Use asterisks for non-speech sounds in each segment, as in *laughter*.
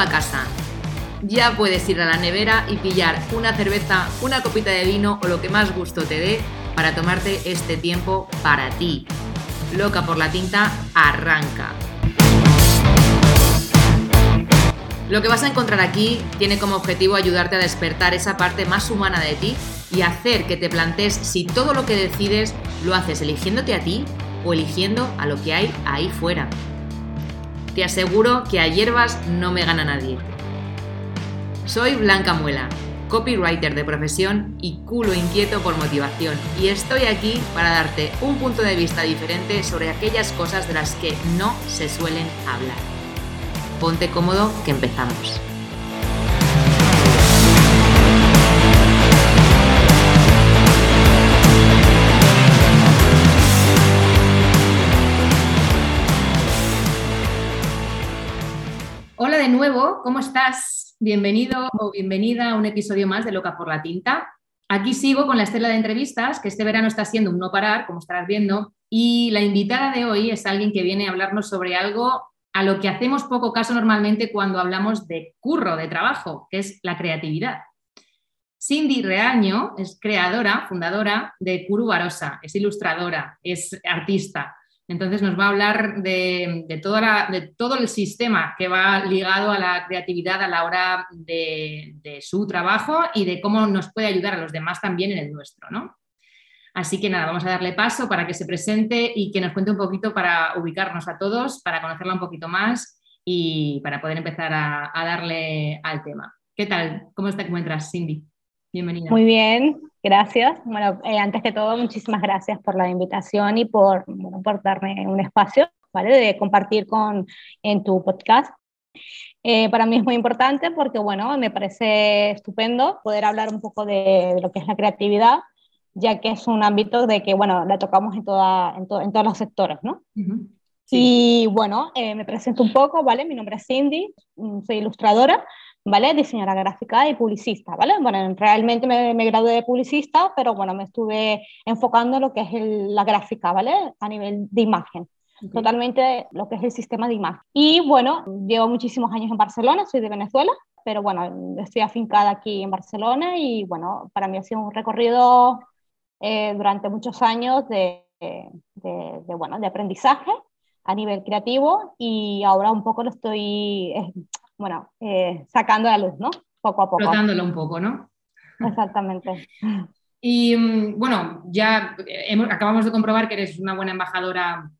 a casa. Ya puedes ir a la nevera y pillar una cerveza, una copita de vino o lo que más gusto te dé para tomarte este tiempo para ti. Loca por la tinta, arranca. Lo que vas a encontrar aquí tiene como objetivo ayudarte a despertar esa parte más humana de ti y hacer que te plantees si todo lo que decides lo haces eligiéndote a ti o eligiendo a lo que hay ahí fuera. Te aseguro que a hierbas no me gana nadie. Soy Blanca Muela, copywriter de profesión y culo inquieto por motivación, y estoy aquí para darte un punto de vista diferente sobre aquellas cosas de las que no se suelen hablar. Ponte cómodo que empezamos. Hola de nuevo, ¿cómo estás? Bienvenido o bienvenida a un episodio más de Loca por la Tinta. Aquí sigo con la estela de entrevistas, que este verano está siendo un no parar, como estarás viendo, y la invitada de hoy es alguien que viene a hablarnos sobre algo a lo que hacemos poco caso normalmente cuando hablamos de curro, de trabajo, que es la creatividad. Cindy Reaño es creadora, fundadora de Curu Barosa, es ilustradora, es artista. Entonces nos va a hablar de, todo el sistema que va ligado a la creatividad a la hora de, su trabajo y de cómo nos puede ayudar a los demás también en el nuestro, ¿no? Así que nada, vamos a darle paso para que se presente y que nos cuente un poquito para ubicarnos a todos, para conocerla un poquito más y para poder empezar a, darle al tema. ¿Qué tal? ¿Cómo te encuentras, Cindy? Bienvenida. Muy bien, gracias. Bueno, eh, antes que todo, muchísimas gracias por la invitación y por, por darme un espacio ¿vale? de compartir con, en tu podcast. Eh, para mí es muy importante porque, bueno, me parece estupendo poder hablar un poco de, de lo que es la creatividad ya que es un ámbito de que, bueno, la tocamos en, toda, en, todos los sectores, ¿no? Y bueno, eh, me presento un poco, ¿vale? Mi nombre es Cindy, mm, soy ilustradora, ¿vale? Diseñadora gráfica y publicista, ¿vale? Bueno, realmente me, me gradué de publicista, pero bueno, me estuve enfocando en lo que es la gráfica, ¿vale? A nivel de imagen. Totalmente lo que es el sistema de imagen. Y bueno, llevo muchísimos años en Barcelona, soy de Venezuela, pero bueno, estoy afincada aquí en Barcelona y bueno, para mí ha sido un recorrido eh, durante muchos años de, de, bueno, de aprendizaje a nivel creativo y ahora un poco lo estoy, eh, bueno, eh, sacando a la luz, ¿no? Poco a poco. Un poco, ¿no? Exactamente. *laughs* Y mm, bueno, ya hemos, acabamos de comprobar que eres una buena embajadora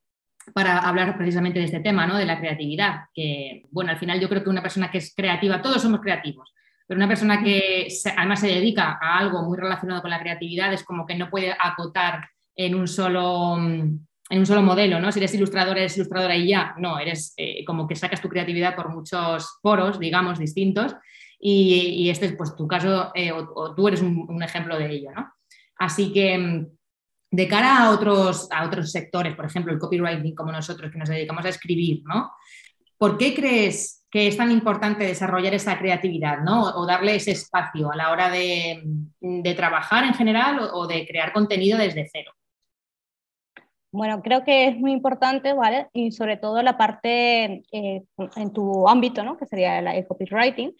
para hablar precisamente de este tema, ¿no? De la creatividad, que, bueno, al final yo creo que una persona que es creativa, todos somos creativos, pero una persona que además se dedica a algo muy relacionado con la creatividad es como que no puede acotar en un solo, en un solo modelo, ¿no? Si eres ilustrador, eres ilustradora y ya. No, eres eh, como que sacas tu creatividad por muchos poros, digamos, distintos. Y, este es pues tu caso, eh, o, tú eres un, ejemplo de ello, ¿no? Así que mm, de cara a otros, a otros sectores, por ejemplo, el copywriting, como nosotros que nos dedicamos a escribir, ¿no? ¿Por qué crees que es tan importante desarrollar esa creatividad, ¿no? O, darle ese espacio a la hora de, trabajar en general o, de crear contenido desde cero. Bueno, creo que es muy importante, ¿vale? Y sobre todo la parte eh, en tu ámbito, ¿no? Que sería el, copywriting,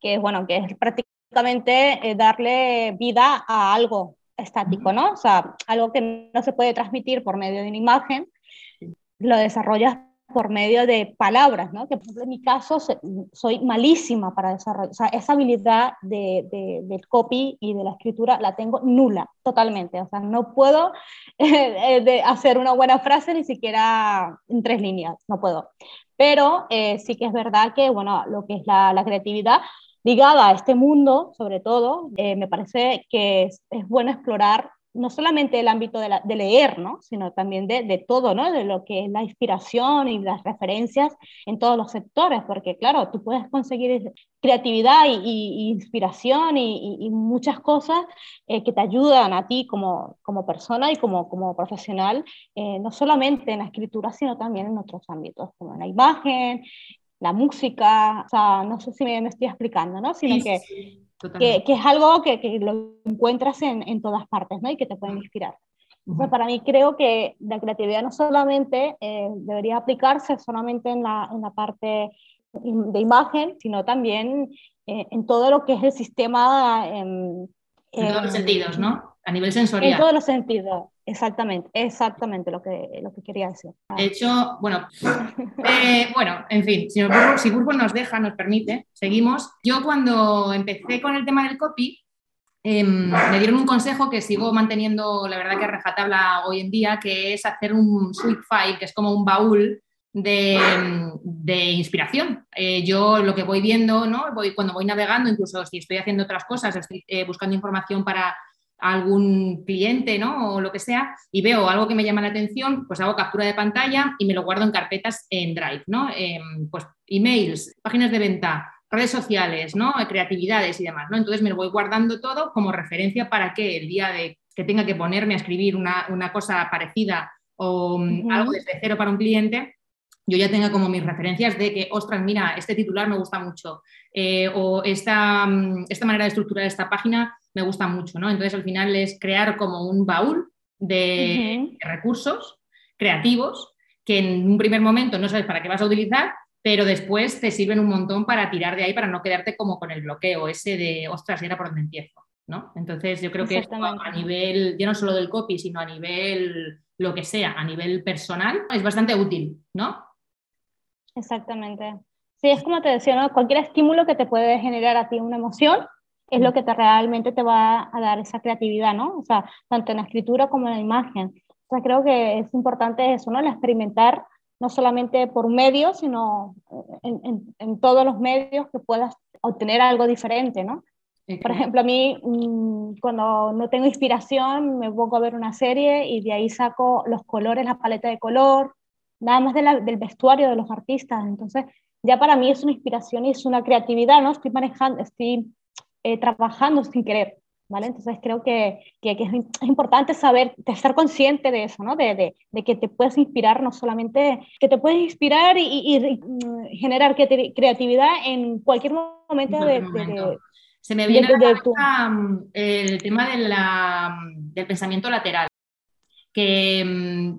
que es, bueno, que es prácticamente eh, darle vida a algo estático, ¿no? O sea, algo que no se puede transmitir por medio de una imagen, lo desarrollas por medio de palabras, ¿no? Que por ejemplo en mi caso soy malísima para desarrollar, o sea, esa habilidad de, de, del copy y de la escritura la tengo nula, totalmente, o sea, no puedo *laughs* eh, de hacer una buena frase ni siquiera en tres líneas, no puedo. Pero eh, sí que es verdad que, bueno, lo que es la, creatividad ligada a este mundo, sobre todo, eh, me parece que es bueno explorar no solamente el ámbito de, leer, ¿no? sino también de, todo, ¿no? de lo que es la inspiración y las referencias en todos los sectores, porque claro, tú puedes conseguir creatividad y, inspiración y, muchas cosas eh, que te ayudan a ti como, como persona y como, como profesional, eh, no solamente en la escritura, sino también en otros ámbitos, como en la imagen, la música, o sea, no sé si me, estoy explicando, ¿no? Sino que que, que, es algo que, que lo encuentras en, en, todas partes ¿no? y que te pueden inspirar. para mí creo que la creatividad no solamente eh, debería aplicarse solamente en la, en la parte de imagen, sino también eh, en todo lo que es el sistema. en todos los sentidos, ¿no? A nivel sensorial. En todos los sentidos, exactamente, exactamente lo que, lo que quería decir. De hecho, bueno, eh, bueno, en fin, si, si nos deja, nos permite, seguimos. Yo cuando empecé con el tema del copy, em, me dieron un consejo que sigo manteniendo, la verdad que rejatabla hoy en día, que es hacer un sweet file, que es como un baúl de, inspiración. Eh, yo lo que voy viendo, ¿no? Voy, cuando voy navegando, incluso si estoy haciendo otras cosas, estoy eh, buscando información para algún cliente, ¿no? O lo que sea, y veo algo que me llama la atención, pues hago captura de pantalla y me lo guardo en carpetas en Drive, ¿no? Pues emails, páginas de venta, redes sociales, ¿no? Creatividades y demás, ¿no? Entonces me lo voy guardando todo como referencia para que el día de que tenga que ponerme a escribir una, cosa parecida o mm, algo desde cero para un cliente, yo ya tenga como mis referencias de que, ostras, mira, este titular me gusta mucho, eh, o esta, mm, esta, manera de estructurar esta página me gusta mucho, ¿no? Entonces, al final es crear como un baúl de, recursos creativos que en un primer momento no sabes para qué vas a utilizar, pero después te sirven un montón para tirar de ahí, para no quedarte como con el bloqueo ese de, ostras, era por donde empiezo, ¿no? Entonces, yo creo que esto a nivel, ya no solo del copy, sino a nivel lo que sea, a nivel personal, es bastante útil, ¿no? Exactamente. Sí, es como te decía, ¿no? cualquier estímulo que te puede generar a ti una emoción es lo que te realmente te va a dar esa creatividad, ¿no? O sea, tanto en la escritura como en la imagen. O sea, creo que es importante eso, ¿no? El experimentar no solamente por medios, sino en, en, todos los medios que puedas obtener algo diferente, ¿no? Por ejemplo, a mí mm, cuando no tengo inspiración me pongo a ver una serie y de ahí saco los colores, la paleta de color, nada más del vestuario de los artistas. Entonces, ya para mí es una inspiración y es una creatividad, ¿no? Estoy manejando, estoy eh, trabajando sin querer, ¿vale? Entonces, creo que, que, es, importante saber, estar consciente de eso, ¿no? De, de, de, que te puedes inspirar, no solamente, que te puedes inspirar y, mm, generar creatividad en cualquier momento, de, Se me viene a la mm, el tema de la, mm, del pensamiento lateral, que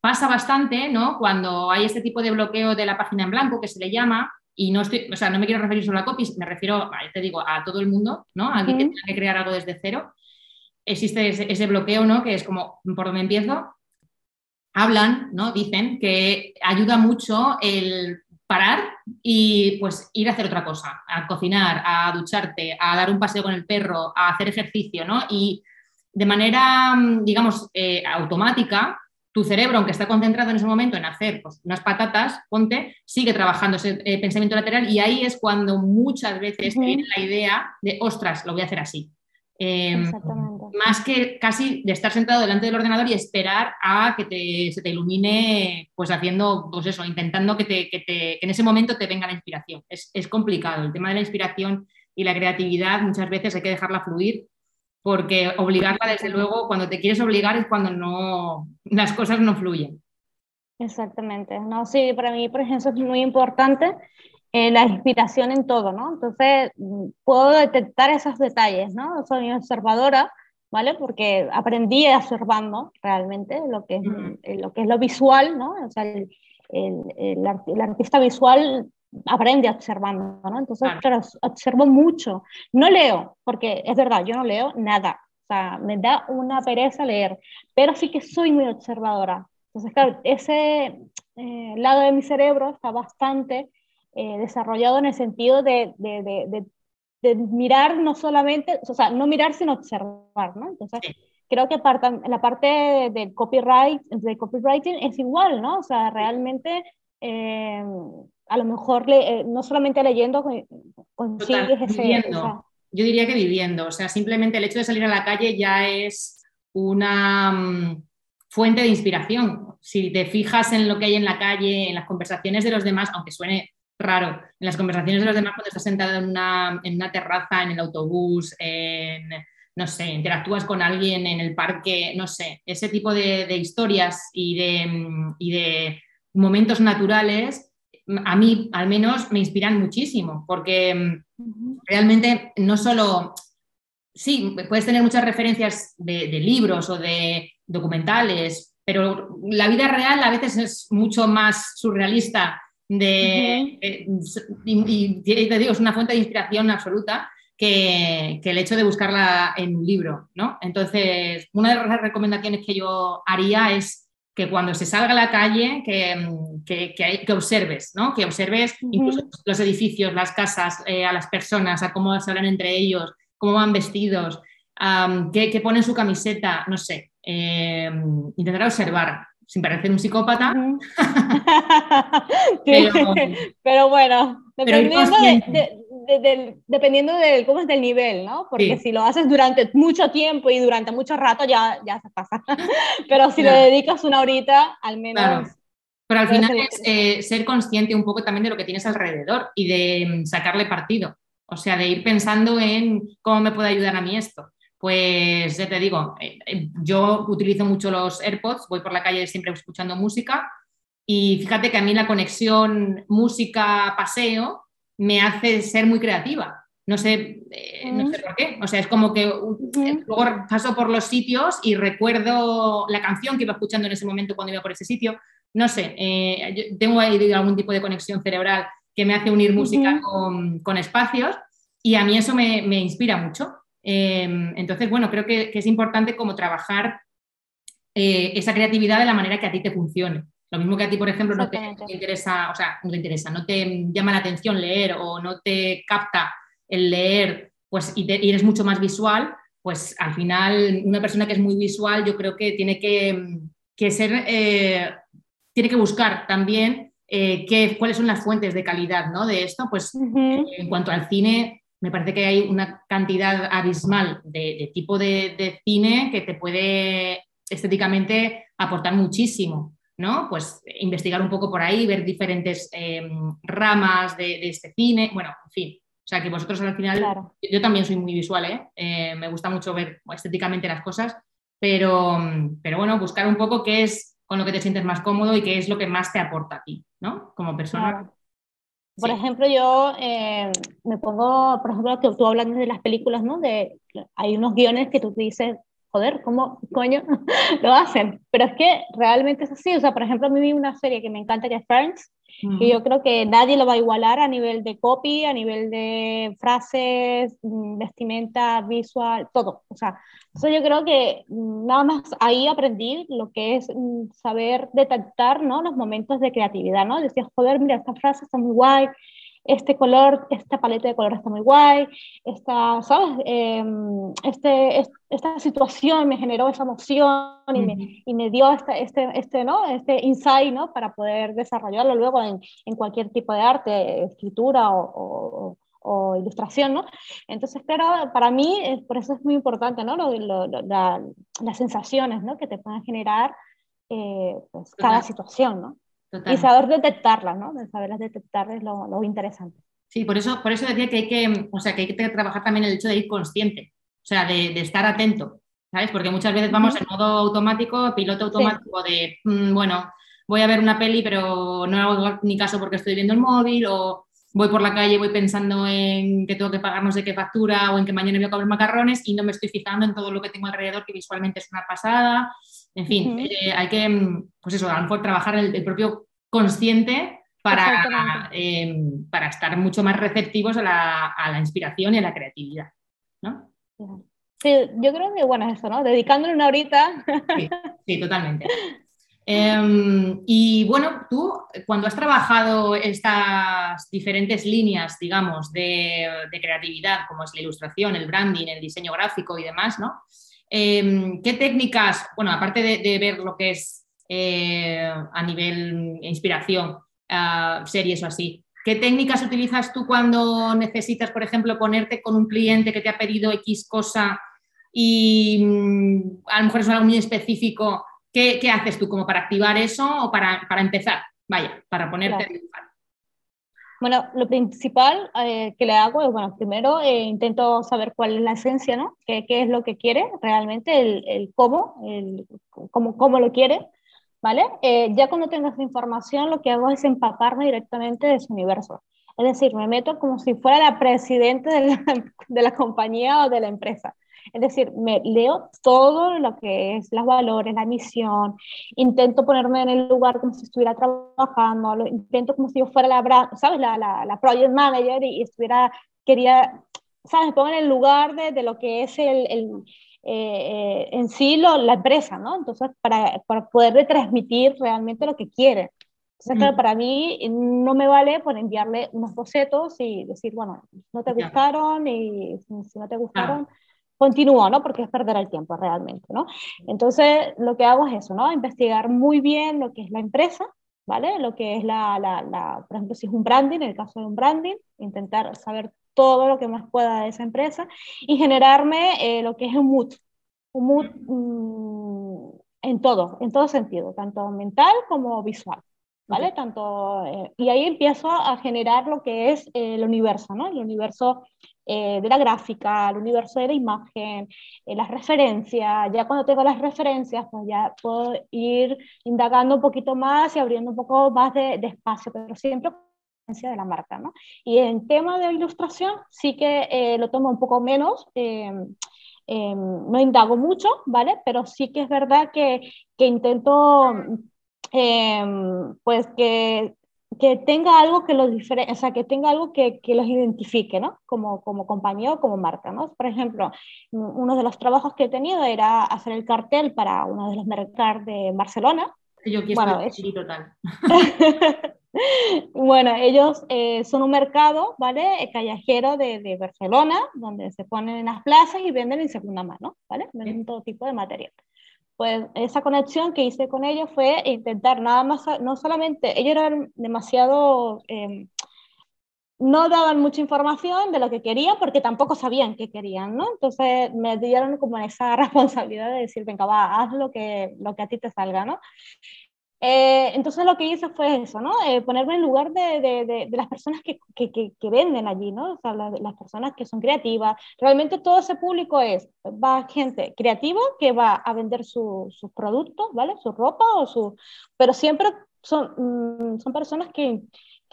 pasa bastante, ¿no? Cuando hay este tipo de bloqueo de la página en blanco, que se le llama, y no estoy, o sea, no me quiero referir solo a copies, me refiero, te digo, a todo el mundo, ¿no? A alguien que tenga que crear algo desde cero. Existe ese, bloqueo, ¿no? Que es como, ¿por dónde empiezo? Hablan, ¿no? Dicen que ayuda mucho el parar y pues ir a hacer otra cosa, a cocinar, a ducharte, a dar un paseo con el perro, a hacer ejercicio, ¿no? Y de manera, digamos, eh, automática, tu cerebro, aunque está concentrado en ese momento en hacer pues, unas patatas, ponte, sigue trabajando ese eh, pensamiento lateral y ahí es cuando muchas veces viene la idea de, ostras, lo voy a hacer así. Em, más que casi de estar sentado delante del ordenador y esperar a que se te ilumine, pues haciendo, pues eso, intentando que, te, que, en ese momento te venga la inspiración. Es, es complicado. El tema de la inspiración y la creatividad muchas veces hay que dejarla fluir porque obligarla, desde luego, cuando te quieres obligar es cuando no, las cosas no fluyen. Exactamente. No, sí, para mí, por ejemplo, es muy importante eh, la inspiración en todo, ¿no? Entonces, puedo detectar esos detalles, ¿no? Soy observadora, ¿vale? Porque aprendí observando realmente lo que es, eh, lo, que es lo visual, ¿no? O sea, el, el, el, artista visual aprende observando, ¿no? Entonces, claro. observo mucho. No leo, porque es verdad, yo no leo nada. O sea, me da una pereza leer, pero sí que soy muy observadora. Entonces, claro, ese eh, lado de mi cerebro está bastante eh, desarrollado en el sentido de, de, de, de, mirar no solamente, o sea, no mirar sino observar, ¿no? Entonces, creo que la parte del copyright, de copywriting es igual, ¿no? O sea, realmente eh, a lo mejor eh, no solamente leyendo consigues ese, Yo diría que viviendo, o sea, simplemente el hecho de salir a la calle ya es una mm, fuente de inspiración. Si te fijas en lo que hay en la calle, en las conversaciones de los demás, aunque suene raro, en las conversaciones de los demás cuando estás sentado en una, en una terraza, en el autobús, en, no sé, interactúas con alguien en el parque, no sé, ese tipo de, de historias y de, mm, y de momentos naturales a mí al menos me inspiran muchísimo, porque mm, realmente no solo, sí, puedes tener muchas referencias de, libros o de documentales, pero la vida real a veces es mucho más surrealista de, y, te digo, es una fuente de inspiración absoluta que, el hecho de buscarla en un libro, ¿no? Entonces, una de las recomendaciones que yo haría es que cuando se salga a la calle, que, que, observes, ¿no? Que observes incluso los edificios, las casas, eh, a las personas, a cómo se hablan entre ellos, cómo van vestidos, qué, ponen su camiseta, no sé. Eh, intentar observar, sin parecer un psicópata. *laughs* *laughs* pero, bueno, dependiendo, dependiendo del, cómo es del nivel, ¿no? Porque si lo haces durante mucho tiempo y durante mucho rato ya, ya se pasa. *laughs* pero si le dedicas una horita, al menos... Pero al final es eh, ser consciente un poco también de lo que tienes alrededor y de mm, sacarle partido. O sea, de ir pensando en cómo me puede ayudar a mí esto. Pues ya te digo, eh, eh, yo utilizo mucho los AirPods, voy por la calle siempre escuchando música y fíjate que a mí la conexión música-paseo me hace ser muy creativa. No sé, eh, no sé por qué. O sea, es como que luego paso por los sitios y recuerdo la canción que iba escuchando en ese momento cuando iba por ese sitio. No sé, tengo ahí algún tipo de conexión cerebral que me hace unir música con, espacios y a mí eso me, me inspira mucho. Em, entonces, bueno, creo que, es importante como trabajar eh, esa creatividad de la manera que a ti te funcione. Lo mismo que a ti, por ejemplo, no te, interesa, o sea, no te interesa, no te llama la atención leer o no te capta el leer, pues y, eres mucho más visual, pues al final una persona que es muy visual yo creo que tiene que, ser, eh, tiene que buscar también eh, qué, cuáles son las fuentes de calidad ¿no? de esto. Pues en cuanto al cine, me parece que hay una cantidad abismal de, tipo de, cine que te puede estéticamente aportar muchísimo, ¿no? Pues investigar un poco por ahí, ver diferentes em, ramas de, este cine, bueno, en fin. O sea, que vosotros al final, yo también soy muy visual, ¿eh? ¿eh? me gusta mucho ver estéticamente las cosas, pero, pero bueno, buscar un poco qué es con lo que te sientes más cómodo y qué es lo que más te aporta a ti, ¿no? Como persona. Por ejemplo, yo eh, me pongo, por ejemplo, que tú hablas de las películas, ¿no? De, hay unos guiones que tú dices, joder, ¿cómo coño *laughs* lo hacen? Pero es que realmente es así. O sea, por ejemplo, a mí hay una serie que me encanta que es Friends, y yo creo que nadie lo va a igualar a nivel de copy, a nivel de frases, mm, vestimenta, visual, todo. O sea, eso yo creo que mm, nada más ahí aprendí lo que es mm, saber detectar ¿no? los momentos de creatividad, ¿no? Decía, joder, mira, esta frase está muy guay, este color, esta paleta de color está muy guay, esta, ¿sabes? Em, este, esta situación me generó esa emoción y, me, y me, dio este, este, este, ¿no? este insight ¿no? para poder desarrollarlo luego en, en cualquier tipo de arte, escritura o, o, ilustración, ¿no? Entonces, claro, para mí, por eso es muy importante, ¿no? Lo, las sensaciones, ¿no? Que te pueden generar eh, pues, cada situación, ¿no? Y saber detectarlas, ¿no? De saberlas detectar es lo, lo, interesante. Sí, por eso, por eso decía que hay que, o sea, que hay que trabajar también el hecho de ir consciente, o sea, de, de estar atento, ¿sabes? Porque muchas veces vamos en modo automático, piloto automático de, mm, bueno, voy a ver una peli, pero no hago ni caso porque estoy viendo el móvil, o voy por la calle, voy pensando en que tengo que pagar no sé qué factura, o en que mañana voy a comer macarrones, y no me estoy fijando en todo lo que tengo alrededor, que visualmente es una pasada. En fin, eh, hay que, mm, pues eso, a lo mejor trabajar el, el propio consciente para, em, para estar mucho más receptivos a la, a la, inspiración y a la creatividad. ¿no? Sí, yo creo que bueno, eso, ¿no? Dedicándole una horita. Sí, totalmente. *laughs* Em, y bueno, tú cuando has trabajado estas diferentes líneas, digamos, de, de, creatividad, como es la ilustración, el branding, el diseño gráfico y demás, ¿no? Em, ¿Qué técnicas, bueno, aparte de, ver lo que es eh, a nivel inspiración, series o así, ¿qué técnicas utilizas tú cuando necesitas, por ejemplo, ponerte con un cliente que te ha pedido X cosa y mm, a lo mejor es algo muy específico? ¿Qué, haces tú como para activar eso o para, empezar? Vaya, para ponerte a dibujar. Bueno, lo principal eh, que le hago es, bueno, primero eh, intento saber cuál es la esencia, ¿no? ¿Qué, qué es lo que quiere realmente, el, el cómo, el, cómo, cómo, lo quiere, ¿vale? Eh, ya cuando tengo esa información, lo que hago es empaparme directamente de su universo. Es decir, me meto como si fuera la presidenta de la, *laughs* de la compañía o de la empresa. Es decir, me leo todo lo que es los valores, la misión, intento ponerme en el lugar como si estuviera trabajando, lo intento como si yo fuera la, ¿sabes? La, la, la project manager y, estuviera, quería, ¿sabes? Me pongo en el lugar de, de lo que es el, el eh, en sí lo, la empresa, ¿no? Entonces, para, para poder transmitir realmente lo que quiere. Entonces, claro, mm. para mí no me vale por enviarle unos bocetos y decir, bueno, no te gustaron y si no te gustaron, continúo, ¿no? Porque es perder el tiempo realmente, ¿no? Entonces, lo que hago es eso, ¿no? Investigar muy bien lo que es la empresa, ¿vale? Lo que es la, la, la por ejemplo, si es un branding, en el caso de un branding, intentar saber todo lo que más pueda de esa empresa y generarme eh, lo que es un mood, un mood mm, en todo, en todo sentido, tanto mental como visual. ¿vale? Tanto, eh, y ahí empiezo a generar lo que es eh, el universo, ¿no? El universo eh, de la gráfica, el universo de la imagen, las referencias. Ya cuando tengo las referencias, pues ya puedo ir indagando un poquito más y abriendo un poco más de, espacio, pero siempre de la marca, ¿no? Y en tema de ilustración sí que lo tomo un poco menos, em, no indago mucho, ¿vale? Pero sí que es verdad que, que intento Em, pues que, que, tenga algo que los diferente, o sea, que tenga algo que, que, los identifique, ¿no? Como, como compañía o como marca, ¿no? Por ejemplo, uno de los trabajos que he tenido era hacer el cartel para uno de los mercados de Barcelona. Yo quiero bueno, es... total. *laughs* bueno, ellos eh, son un mercado, ¿vale? Callejero de, de, Barcelona, donde se ponen en las plazas y venden en segunda mano, ¿vale? Venden todo tipo de material pues esa conexión que hice con ellos fue intentar nada más, no solamente, ellos eran demasiado, em, no daban mucha información de lo que querían porque tampoco sabían qué querían, ¿no? Entonces me dieron como esa *laughs* responsabilidad de decir, venga, va, haz lo que, lo que a ti te salga, ¿no? Eh, entonces lo que hice fue eso, ¿no? Eh, ponerme en lugar de, de, de, las personas que, que, que, venden allí, ¿no? O sea, las personas que son creativas. Realmente todo ese público es, va gente creativa que va a vender sus productos, ¿vale? Su ropa o su... Pero siempre son, mm, son personas que,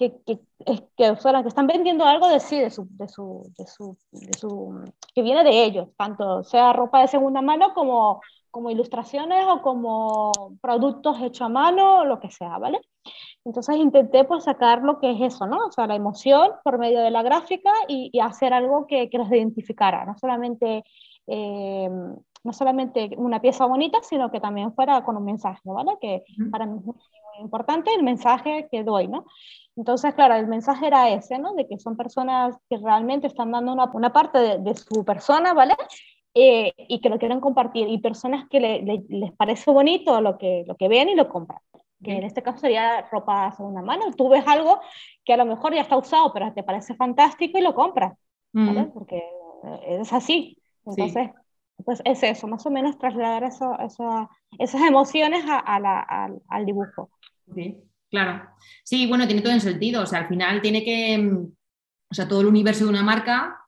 que, que, que, que, están vendiendo algo de sí, de su, de su, de su, de su, que viene de ellos, tanto sea ropa de segunda mano como como ilustraciones o como productos hechos a mano lo que sea, ¿vale? Entonces intenté pues sacar lo que es eso, ¿no? O sea, la emoción por medio de la gráfica y, hacer algo que, que, los identificara, no solamente, eh, no solamente una pieza bonita, sino que también fuera con un mensaje, ¿vale? Que para mí es muy importante el mensaje que doy, ¿no? Entonces, claro, el mensaje era ese, ¿no? De que son personas que realmente están dando una, una parte de, de, su persona, ¿vale? Eh, y que lo quieren compartir y personas que les parece bonito lo que, lo que ven y lo compran. Que en este caso sería ropa segunda mano. Tú ves algo que a lo mejor ya está usado, pero te parece fantástico y lo compras, ¿vale? Porque eh, es así. Entonces, pues es eso, más o menos trasladar eso, eso esas emociones a, la, al dibujo. Sí, claro. Sí, bueno, tiene todo el sentido. O sea, al final tiene que, mm, o sea, todo el universo de una marca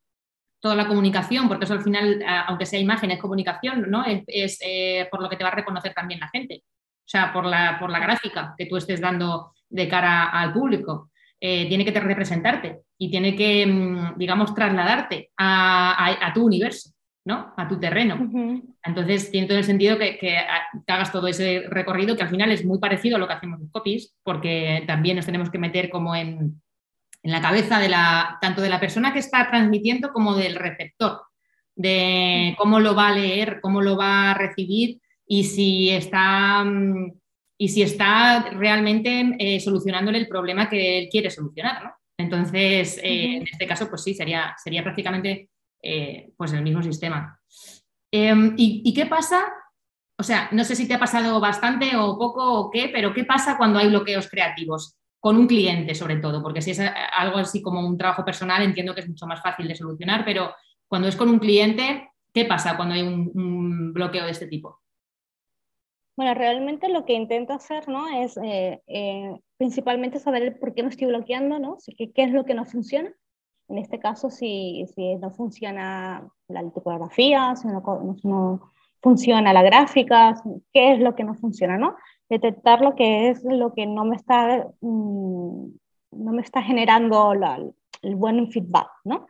toda la comunicación, porque eso al final, aunque sea imagen, es comunicación, ¿no? Es, eh, por lo que te va a reconocer también la gente. O sea, por la, por la gráfica que tú estés dando de cara al público. Eh, tiene que te representarte y tiene que, mm, digamos, trasladarte a, tu universo, ¿no? A tu terreno. Entonces, tiene todo el sentido que, que, hagas todo ese recorrido que al final es muy parecido a lo que hacemos en copies, porque también nos tenemos que meter como en, en la cabeza de la, tanto de la persona que está transmitiendo como del receptor, de cómo lo va a leer, cómo lo va a recibir y si está, mm, y si está realmente eh, solucionándole el problema que él quiere solucionar. Entonces, eh, en este caso, pues sí, sería, sería prácticamente eh, pues el mismo sistema. Em, ¿y, ¿Y qué pasa? O sea, no sé si te ha pasado bastante o poco o qué, pero ¿qué pasa cuando hay bloqueos creativos? con un cliente sobre todo, porque si es algo así como un trabajo personal, entiendo que es mucho más fácil de solucionar, pero cuando es con un cliente, ¿qué pasa cuando hay un, bloqueo de este tipo? Bueno, realmente lo que intento hacer, ¿no? Es eh, eh, principalmente saber por qué me estoy bloqueando, ¿no? ¿Qué, ¿Qué, es lo que no funciona? En este caso, si, si no funciona la tipografía, si no, no, funciona la gráfica, qué es lo que no funciona, ¿no? detectar lo que es lo que no me está, mm, no me está generando el buen feedback, ¿no?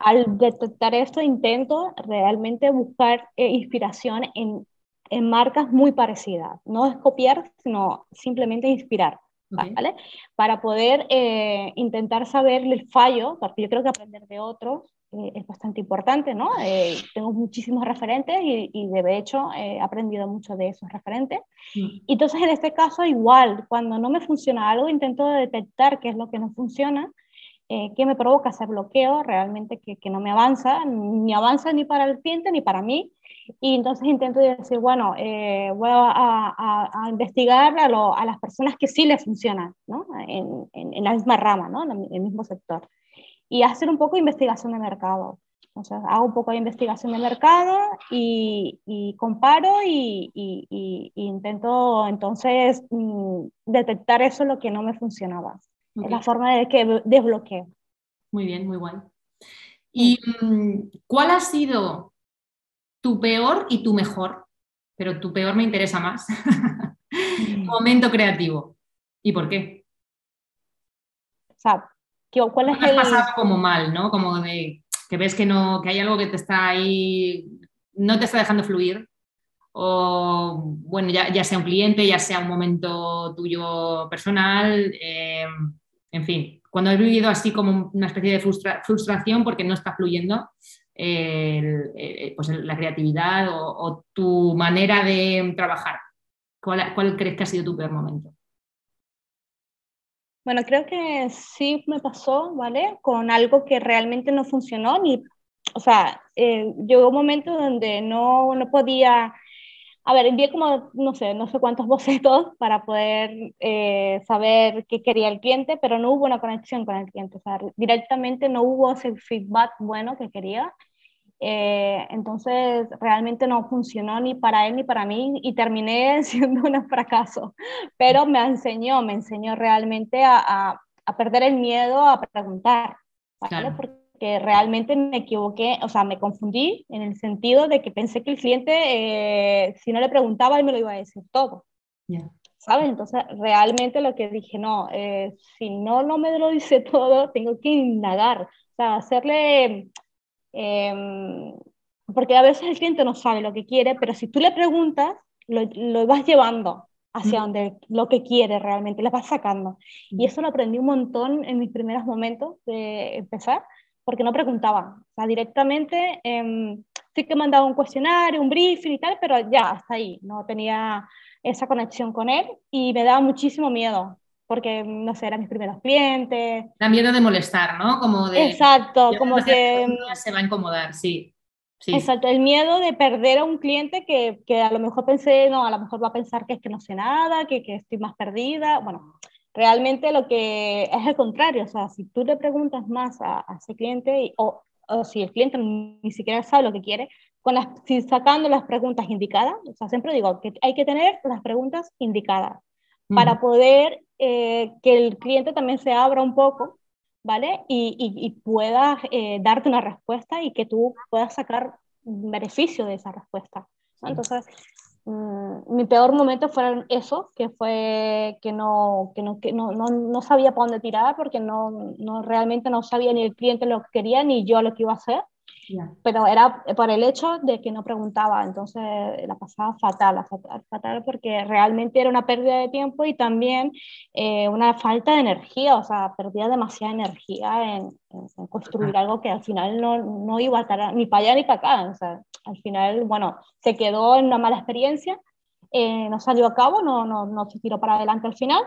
al detectar esto intento realmente buscar eh, inspiración en, en, marcas muy parecidas. No es copiar, sino simplemente inspirar. ¿Vale? Para poder eh, intentar saber el fallo, porque yo creo que aprender de otros eh, es bastante importante, ¿no? tengo muchísimos referentes y, y, de hecho he aprendido mucho de esos referentes. Mm. Entonces, en este caso, igual, cuando no me funciona algo, intento detectar qué es lo que no funciona eh, que me provoca ese bloqueo realmente que, que, no me avanza, ni avanza ni para el cliente ni para mí. Y entonces intento decir, bueno, eh, voy a, a, investigar a, lo, a, las personas que sí les funcionan, ¿no? en, en, la misma rama, ¿no? en el mismo sector. Y hacer un poco de investigación de mercado. O sea, hago un poco de investigación de mercado y, y comparo y, y, intento entonces mm, detectar eso lo que no me funcionaba. Es la forma de que desbloqueo. Muy bien, muy guay. ¿Y mm, cuál ha sido tu peor y tu mejor? Pero tu peor me interesa más. *laughs* Momento creativo. ¿Y por qué? O sea, ¿cuál es el...? pasado como mal, ¿no? Como de que ves que, no, que hay algo que te está ahí, no te está dejando fluir. O, bueno, ya, sea un cliente, ya sea un momento tuyo personal. Eh, en fin, cuando he vivido así como una especie de frustración porque no está fluyendo pues la creatividad o, tu manera de trabajar, ¿cuál, ¿cuál crees que ha sido tu peor momento? Bueno, creo que sí me pasó, ¿vale? Con algo que realmente no funcionó, ni, o sea, eh, llegó un momento donde no, no podía a ver, envié como, no sé, no sé cuántos *laughs* bocetos para poder eh, saber qué quería el cliente, pero no hubo una conexión con el cliente. O sea, directamente no hubo ese feedback bueno que quería. Eh, entonces, realmente no funcionó ni para él ni para mí y terminé *laughs* siendo un fracaso. Pero me enseñó, me enseñó realmente a, a, a perder el miedo a preguntar. ¿vale? Porque que realmente me equivoqué, o sea, me confundí en el sentido de que pensé que el cliente, eh, si no le preguntaba, él me lo iba a decir todo. ¿Sabes? Entonces, realmente lo que dije, no, eh, si no, no me lo dice *laughs* todo, tengo que indagar, o sea, hacerle, em, porque a veces el cliente no sabe lo que quiere, pero si tú le preguntas, lo, lo vas llevando hacia donde lo que quiere realmente, le vas sacando. Y eso lo aprendí un montón en mis primeros momentos de empezar, porque no preguntaban. O sea, directamente em, sí que mandaba un cuestionario, un briefing y tal, pero ya, hasta ahí. No tenía esa conexión con él y me daba muchísimo miedo porque, no sé, eran mis primeros clientes. Da miedo de molestar, ¿no? Como de... Exacto, como que... Se va a incomodar, sí. Sí. Exacto, el miedo de perder a un cliente que, que, a lo mejor pensé, no, a lo mejor va a pensar que es que no sé nada, que, que estoy más perdida. Bueno, realmente lo que es el contrario, o sea, si tú le preguntas más a, ese cliente o, o, si el cliente ni siquiera sabe lo que quiere, con las, si sacando las preguntas indicadas, o sea, siempre digo que hay que tener las preguntas indicadas para poder eh, que el cliente también se abra un poco, ¿vale? Y, y, pueda eh, darte una respuesta y que tú puedas sacar beneficio de esa respuesta. Entonces, Mm, mi peor momento fueron eso, que fue que no, que no, que no, no, no sabía para dónde tirar porque no, no, realmente no sabía ni el cliente lo que quería ni yo lo que iba a hacer. Pero era por el hecho de que no preguntaba, entonces la pasaba fatal, fatal, fatal porque realmente era una pérdida de tiempo y también eh, una falta de energía, o sea, perdía demasiada energía en, en, construir algo que al final no, no iba a estar ni para allá ni para acá, o sea, al final, bueno, se quedó en una mala experiencia, eh, no salió a cabo, no, no, no se tiró para adelante al final,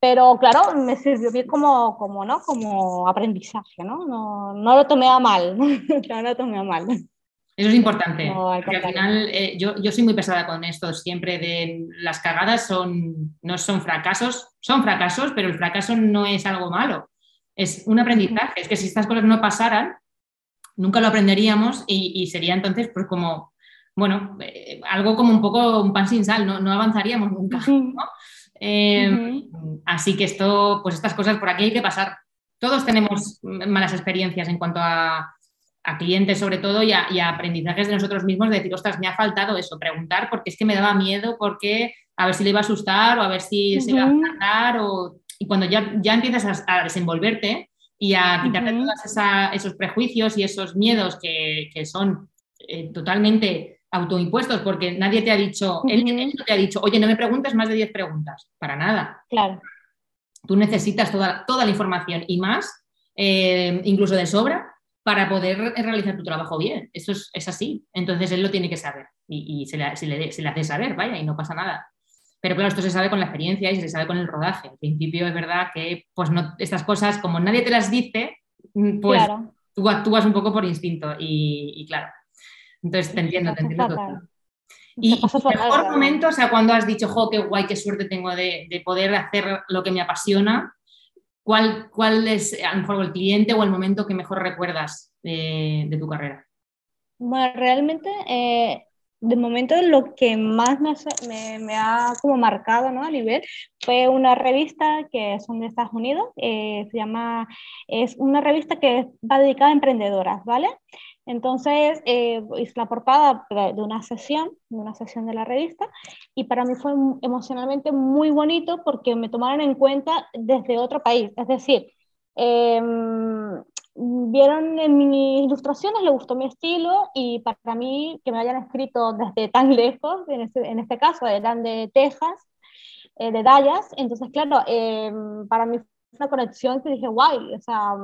pero claro, me sirvió bien como, como, ¿no? como aprendizaje, ¿no? No, no lo tomé a mal, *laughs* no lo tomé a mal. Eso es importante, porque al final eh, yo, yo, soy muy pesada con esto siempre de las cagadas son, no son fracasos, son fracasos, pero el fracaso no es algo malo, es un aprendizaje, es que si estas cosas no pasaran, nunca lo aprenderíamos y, sería entonces pues como, bueno, eh, algo como un poco un pan sin sal, no, no avanzaríamos nunca, ¿no? Em, así que esto, pues estas cosas por aquí hay que pasar. Todos tenemos malas experiencias en cuanto a, clientes sobre todo y a, aprendizajes de nosotros mismos de decir, ostras, me ha faltado eso, preguntar porque es que me daba miedo, porque a ver si le iba a asustar o a ver si se iba a tratar o... y cuando ya, ya empiezas a, desenvolverte y a quitarte todos esos prejuicios y esos miedos que, son eh, totalmente autoimpuestos, porque nadie te ha dicho, él, no te ha dicho, oye, no me preguntes más de 10 preguntas, para nada. Claro. Tú necesitas toda, toda la información y más, eh, incluso de sobra, para poder realizar tu trabajo bien. Eso es, así. Entonces él lo tiene que saber y, se, le, se, le, hace saber, vaya, y no pasa nada. Pero claro, esto se sabe con la experiencia y se sabe con el rodaje. Al principio es verdad que pues no, estas cosas, como nadie te las dice, mm, pues tú actúas un poco por instinto y, claro. Entonces te entiendo, te entiendo todo. Y el mejor momento, o sea, cuando has dicho, jo, qué guay, qué suerte tengo de, poder hacer lo que me apasiona, ¿cuál, ¿cuál, es a lo mejor el cliente o el momento que mejor recuerdas de, tu carrera? Bueno, realmente eh, de momento lo que más me, me, ha como marcado ¿no? a nivel fue una revista que son de Estados Unidos, eh, se llama, es una revista que va dedicada a emprendedoras, ¿vale? Entonces, eh, hice la portada de una sesión, de una sesión de la revista, y para mí fue emocionalmente muy bonito porque me tomaron en cuenta desde otro país, es decir, eh, vieron en mis ilustraciones, le gustó mi estilo y para mí que me hayan escrito desde tan lejos, en este, en este caso eran de Texas, eh, de Dallas, entonces claro, eh, para mí una conexión que dije, guay, o sea,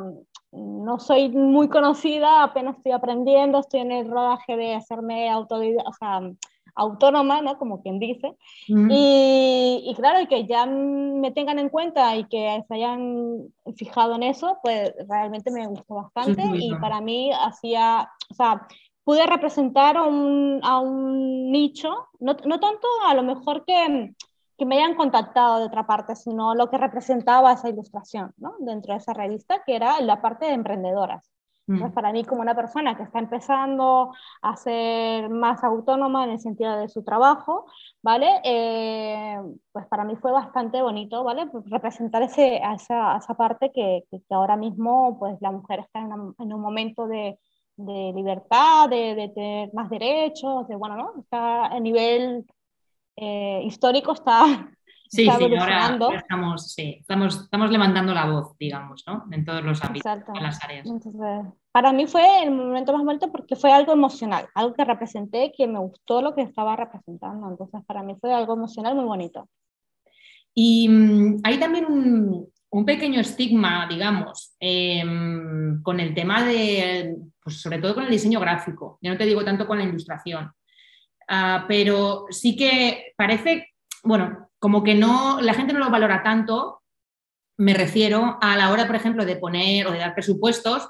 no soy muy conocida, apenas estoy aprendiendo, estoy en el rodaje de hacerme autodidacta, o sea, autónoma, ¿no? Como quien dice. y, y, claro, que ya me tengan en cuenta y que se hayan fijado en eso, pues realmente me gustó bastante y para mí hacía, o sea, pude representar a un, a un nicho, no, no, tanto a lo mejor que, que, me hayan contactado de otra parte, sino lo que representaba esa ilustración, ¿no? Dentro de esa revista, que era la parte de emprendedoras. Entonces, mm. para mí, como una persona que está empezando a ser más autónoma en el sentido de su trabajo, ¿vale? Eh, pues para mí fue bastante bonito, ¿vale? Pues representar ese, a, esa, esa parte que, que, ahora mismo, pues la mujer está en, en un momento de, de libertad, de, de, tener más derechos, de, bueno, ¿no? Está a nivel eh, histórico, está *laughs* Sí, sí, ahora estamos, sí, estamos, estamos levantando la voz, digamos, ¿no? En todos los ámbitos, en las áreas. Entonces, para mí fue el momento más bonito porque fue algo emocional, algo que representé, que me gustó lo que estaba representando. Entonces, para mí fue algo emocional muy bonito. Y mm, hay también un, un, pequeño estigma, digamos, em, con el tema de, pues sobre todo con el diseño gráfico. Yo no te digo tanto con la ilustración, ah, pero sí que parece, bueno, como que no, la gente no lo valora tanto, me refiero a la hora, por ejemplo, de poner o de dar presupuestos,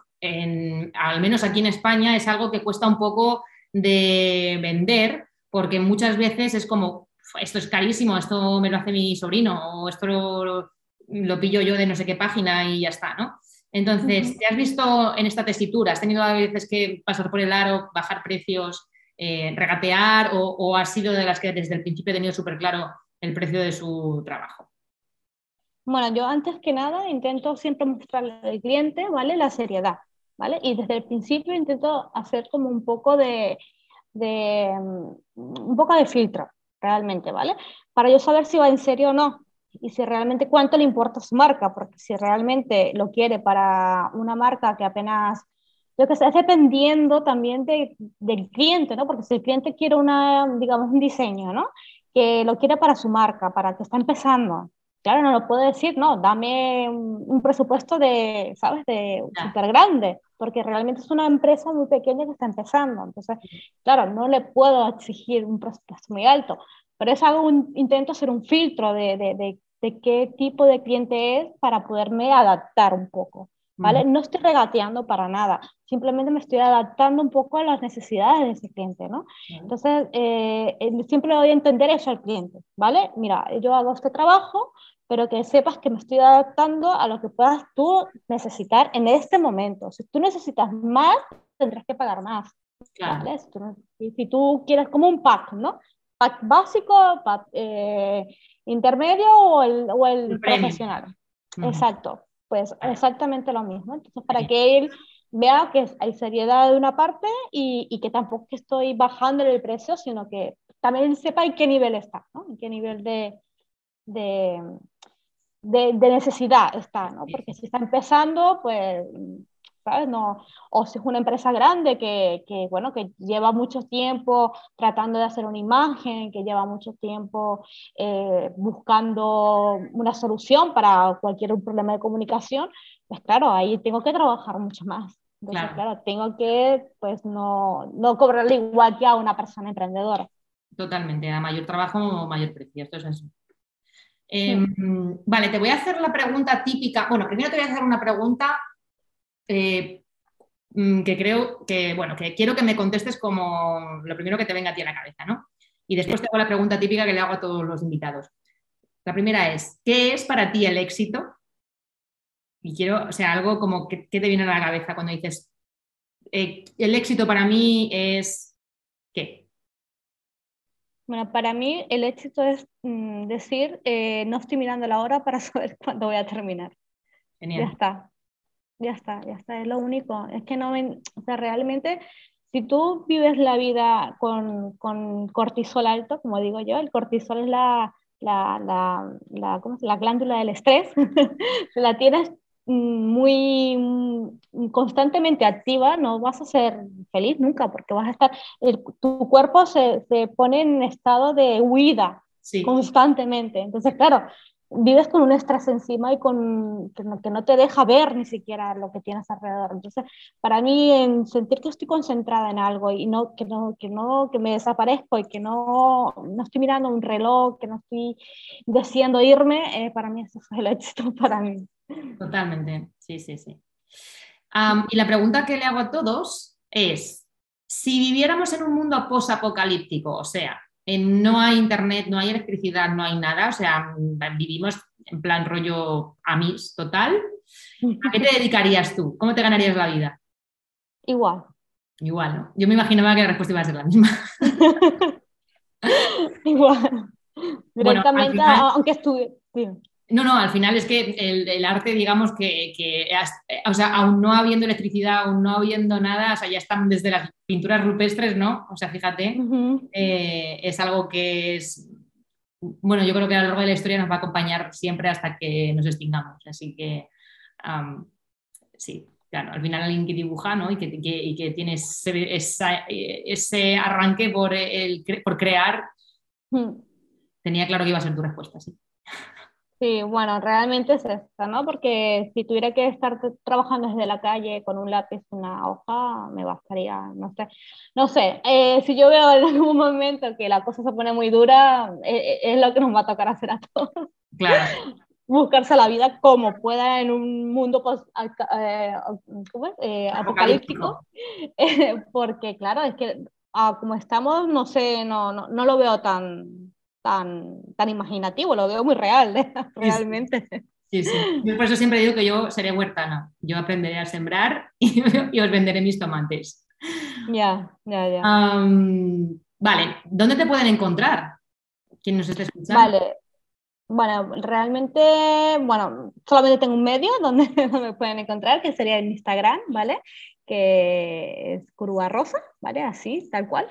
al menos aquí en España es algo que cuesta un poco de vender, porque muchas veces es como, esto es carísimo, esto me lo hace mi sobrino, o esto lo, pillo yo de no sé qué página y ya está, ¿no? Entonces, ¿te has visto en esta tesitura? ¿Has tenido a veces que pasar por el aro, bajar precios, eh, regatear, o, o has sido de las que desde el principio he tenido súper claro el precio de su trabajo? Bueno, yo antes que nada intento siempre mostrarle al cliente, ¿vale? La seriedad, ¿vale? Y desde el principio intento hacer como un poco de, de mm, un poco de filtro, realmente, ¿vale? Para yo saber si va en serio o no y si realmente cuánto le importa su marca, porque si realmente lo quiere para una marca que apenas, yo que sé, es dependiendo también de, del cliente, ¿no? Porque si el cliente quiere una, digamos, un diseño, ¿no? que lo quiere para su marca, para que está empezando. Claro, no lo puede decir, no, dame un, presupuesto de, ¿sabes?, de súper grande, porque realmente es una empresa muy pequeña que está empezando. Entonces, claro, no le puedo exigir un presupuesto muy alto, pero es algo, un, intento hacer un filtro de, de, de, de qué tipo de cliente es para poderme adaptar un poco. ¿Vale? No estoy regateando para nada, simplemente me estoy adaptando un poco a las necesidades de ese cliente, ¿no? Entonces, eh, siempre doy a entender eso al cliente, ¿vale? Mira, yo hago este trabajo, pero que sepas que me estoy adaptando a lo que puedas tú necesitar en este momento. Si tú necesitas más, tendrás que pagar más. ¿vale? Si, tú, quieres como un pack, ¿no? Pack básico, pack eh, intermedio o el, o el, profesional. Exacto pues exactamente lo mismo. Entonces, para que él vea que hay seriedad de una parte y, y que tampoco estoy bajando el precio, sino que también sepa en qué nivel está, ¿no? En qué nivel de, de, de, necesidad está, ¿no? Porque si está empezando, pues, ¿sabes? No, o si es una empresa grande que, que, bueno, que lleva mucho tiempo tratando de hacer una imagen, que lleva mucho tiempo eh, buscando una solución para cualquier problema de comunicación, pues claro, ahí tengo que trabajar mucho más. Entonces, claro, tengo que, pues, no, no cobrarle igual que a una persona emprendedora. Totalmente, a mayor trabajo, mayor precio, esto es eso. Em, vale, te voy a hacer la pregunta típica. Bueno, primero te voy a hacer una pregunta eh, mm, que creo que, bueno, que quiero que me contestes como lo primero que te venga a ti a la cabeza, ¿no? Y después te hago la pregunta típica que le hago a todos los invitados. La primera es, ¿qué es para ti el éxito? Y quiero, o sea, algo como que, te viene a la cabeza cuando dices, eh, el éxito para mí es, ¿qué? Bueno, para mí el éxito es mm, decir, eh, no estoy mirando la hora para *laughs* saber cuándo voy a terminar. Genial. Ya está, ya está, ya está, es lo único. Es que no, o sea, realmente, si tú vives la vida con, con cortisol alto, como digo yo, el cortisol es la, la, la, la, ¿cómo la glándula del estrés, *laughs* la tienes muy mm, constantemente activa, no vas a ser feliz nunca porque vas a estar, tu cuerpo se, se, pone en estado de huida constantemente. Entonces, claro, vives con un estrés encima y con que no, que no, te deja ver ni siquiera lo que tienes alrededor. Entonces, para mí, en sentir que estoy concentrada en algo y no que no que no que me desaparezco y que no, no estoy mirando un reloj, que no estoy deseando irme, eh, para mí eso *laughs* es el éxito para mí. Totalmente, sí, sí, sí. y la pregunta que le hago a todos es, si viviéramos en un mundo post-apocalíptico, o sea, no hay internet, no hay electricidad, no hay nada, o sea, vivimos en plan rollo amis total, ¿a qué te *laughs* dedicarías tú? ¿Cómo te ganarías la vida? Igual. Igual, ¿no? Yo me imaginaba que la respuesta iba a ser la misma. *laughs* Igual. Directamente, aunque estuve. No, no, al final es que el, arte, digamos que, eh, o sea, aún no habiendo electricidad, aún no habiendo nada, o sea, ya están desde las pinturas rupestres, ¿no? O sea, fíjate, eh, es algo que es, bueno, yo creo que a lo largo de la historia nos va a acompañar siempre hasta que nos extingamos. Así que, sí, claro, al final alguien que dibuja, ¿no? Y que, que tiene ese, ese, arranque por, el, por crear, tenía claro que iba a ser tu respuesta, sí. Sí, bueno, realmente es esto, ¿no? Porque si tuviera que estar trabajando desde la calle con un lápiz, una hoja, me bastaría, no sé. No sé, eh, si yo veo en algún *laughs* momento que la cosa se pone muy dura, eh, eh, es lo que nos va a tocar hacer a todos. Claro. *laughs* Buscarse la vida como pueda en un mundo post, apocalíptico. *laughs* porque, claro, es que ah, como estamos, no sé, no, no, no lo veo tan tan, tan imaginativo, lo veo muy real, *laughs* realmente. Sí, sí. Yo por eso siempre digo que yo seré huertana. Yo aprenderé a sembrar *laughs* y, os venderé mis tomates. Ya, ya, ya. vale, ¿dónde te pueden encontrar? ¿Quién nos está escuchando? Vale. Bueno, realmente, bueno, solamente tengo un medio donde, *laughs* me pueden encontrar, que sería en Instagram, ¿vale? Que es Curua Rosa, ¿vale? Así, tal cual.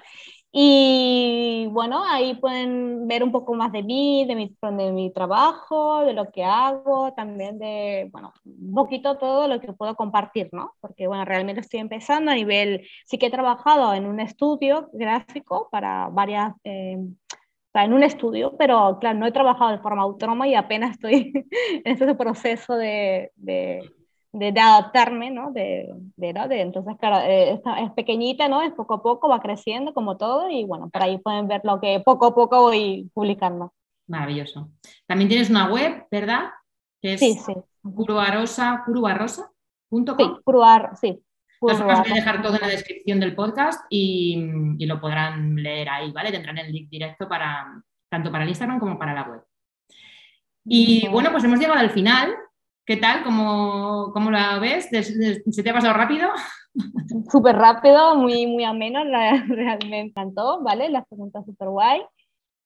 Y bueno, ahí pueden ver un poco más de mí, de mi, de mi trabajo, de lo que hago, también de, bueno, un poquito todo lo que puedo compartir, ¿no? Porque, bueno, realmente estoy empezando a nivel, sí que he trabajado en un estudio gráfico para varias, eh, o sea, en un estudio, pero claro, no he trabajado de forma autónoma y apenas estoy *laughs* en ese proceso de, de de, adaptarme, ¿no? De, de, ¿no? de entonces, claro, eh, es pequeñita, ¿no? Es poco a poco, va creciendo como todo y bueno, por ahí pueden ver lo que poco a poco voy publicando. Maravilloso. También tienes una web, ¿verdad? Que es sí, sí. Curuarosa, curubarrosa.com. Sí, curuar, sí. Voy a dejar todo en la descripción del podcast y, y, lo podrán leer ahí, ¿vale? Tendrán el link directo para tanto para el Instagram como para la web. Y bueno, pues hemos llegado al final ¿Qué tal? ¿Cómo, cómo la ves? ¿Se te ha pasado rápido? Súper rápido, muy, muy ameno, *laughs* realmente me encantó, ¿vale? Las preguntas súper guay.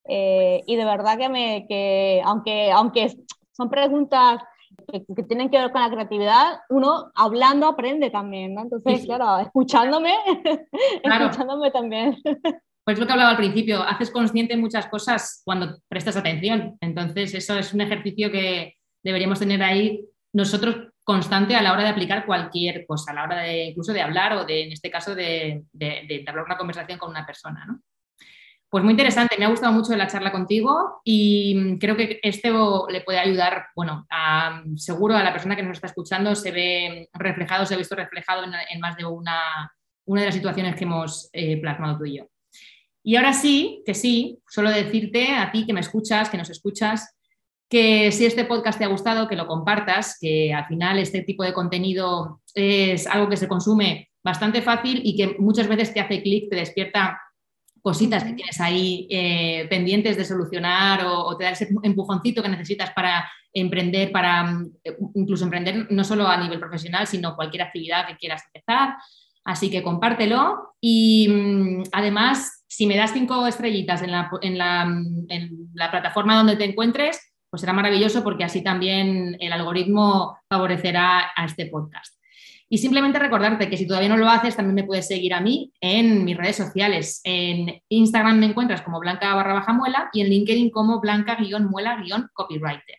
Eh, y de verdad que, me, que aunque, aunque son preguntas que, tienen que ver con la creatividad, uno hablando aprende también, ¿no? Entonces, claro, escuchándome, *laughs* escuchándome también. *laughs* Pues lo que hablaba al principio, haces consciente muchas cosas cuando prestas atención. Entonces, eso es un ejercicio que, deberíamos tener ahí nosotros constante a la hora de aplicar cualquier cosa, a la hora de incluso de hablar o de, en este caso, de, de, hablar una conversación con una persona. ¿no? Pues muy interesante, me ha gustado mucho la charla contigo y creo que esto le puede ayudar, bueno, seguro a la persona que nos está escuchando se ve reflejado, se ha visto reflejado en, más de una, una, de las situaciones que hemos eh, plasmado tú y yo. Y ahora sí, que sí, solo decirte a ti que me escuchas, que nos escuchas, que si este podcast te ha gustado, que lo compartas, que al final este tipo de contenido es algo que se consume bastante fácil y que muchas veces te hace clic, te despierta cositas que tienes ahí eh, pendientes de solucionar o, te da ese empujoncito que necesitas para emprender, para mm, incluso emprender no solo a nivel profesional, sino cualquier actividad que quieras empezar. Así que compártelo y mm, además, si me das cinco estrellitas en la, en la plataforma donde te encuentres, pues será maravilloso porque así también el algoritmo favorecerá a este podcast. Y simplemente recordarte que si todavía no lo haces, también me puedes seguir a mí en mis redes sociales. En Instagram me encuentras como blanca barra baja muela y en LinkedIn como blanca guion muela guion copywriter.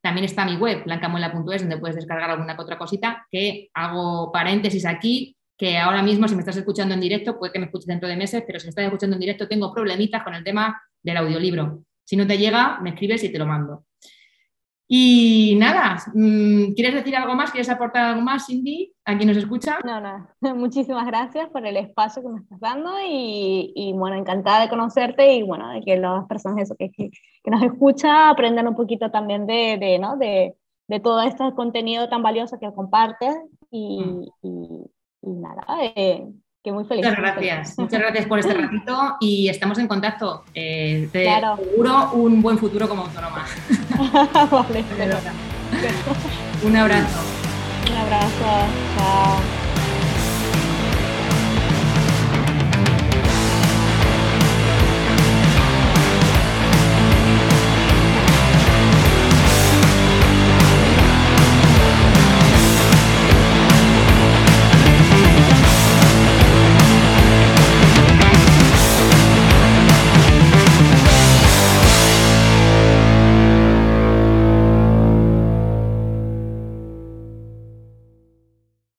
También está mi web, blancamuela.es, donde puedes descargar alguna otra cosita que hago paréntesis aquí, que ahora mismo si me estás escuchando en directo, puede que me escuches dentro de meses, pero si me estás escuchando en directo tengo problemitas con el tema del audiolibro. Si no te llega, me escribes y te lo mando. Y nada, mm, ¿quieres decir algo más? ¿Quieres aportar algo más, Cindy, a quien nos escucha? No, no, *laughs* muchísimas gracias por el espacio que me estás dando y, y bueno, encantada de conocerte y bueno, de que las personas eso, que, que, nos escuchan aprendan un poquito también de, de, ¿no? de, de todo este contenido tan valioso que compartes y, mm. y, y nada, eh, muy feliz. Muchas gracias, muchas gracias por este ratito y estamos en contacto. Eh, te aseguro un buen futuro como autónoma. *laughs* vale, *laughs* un abrazo. Un abrazo, chao.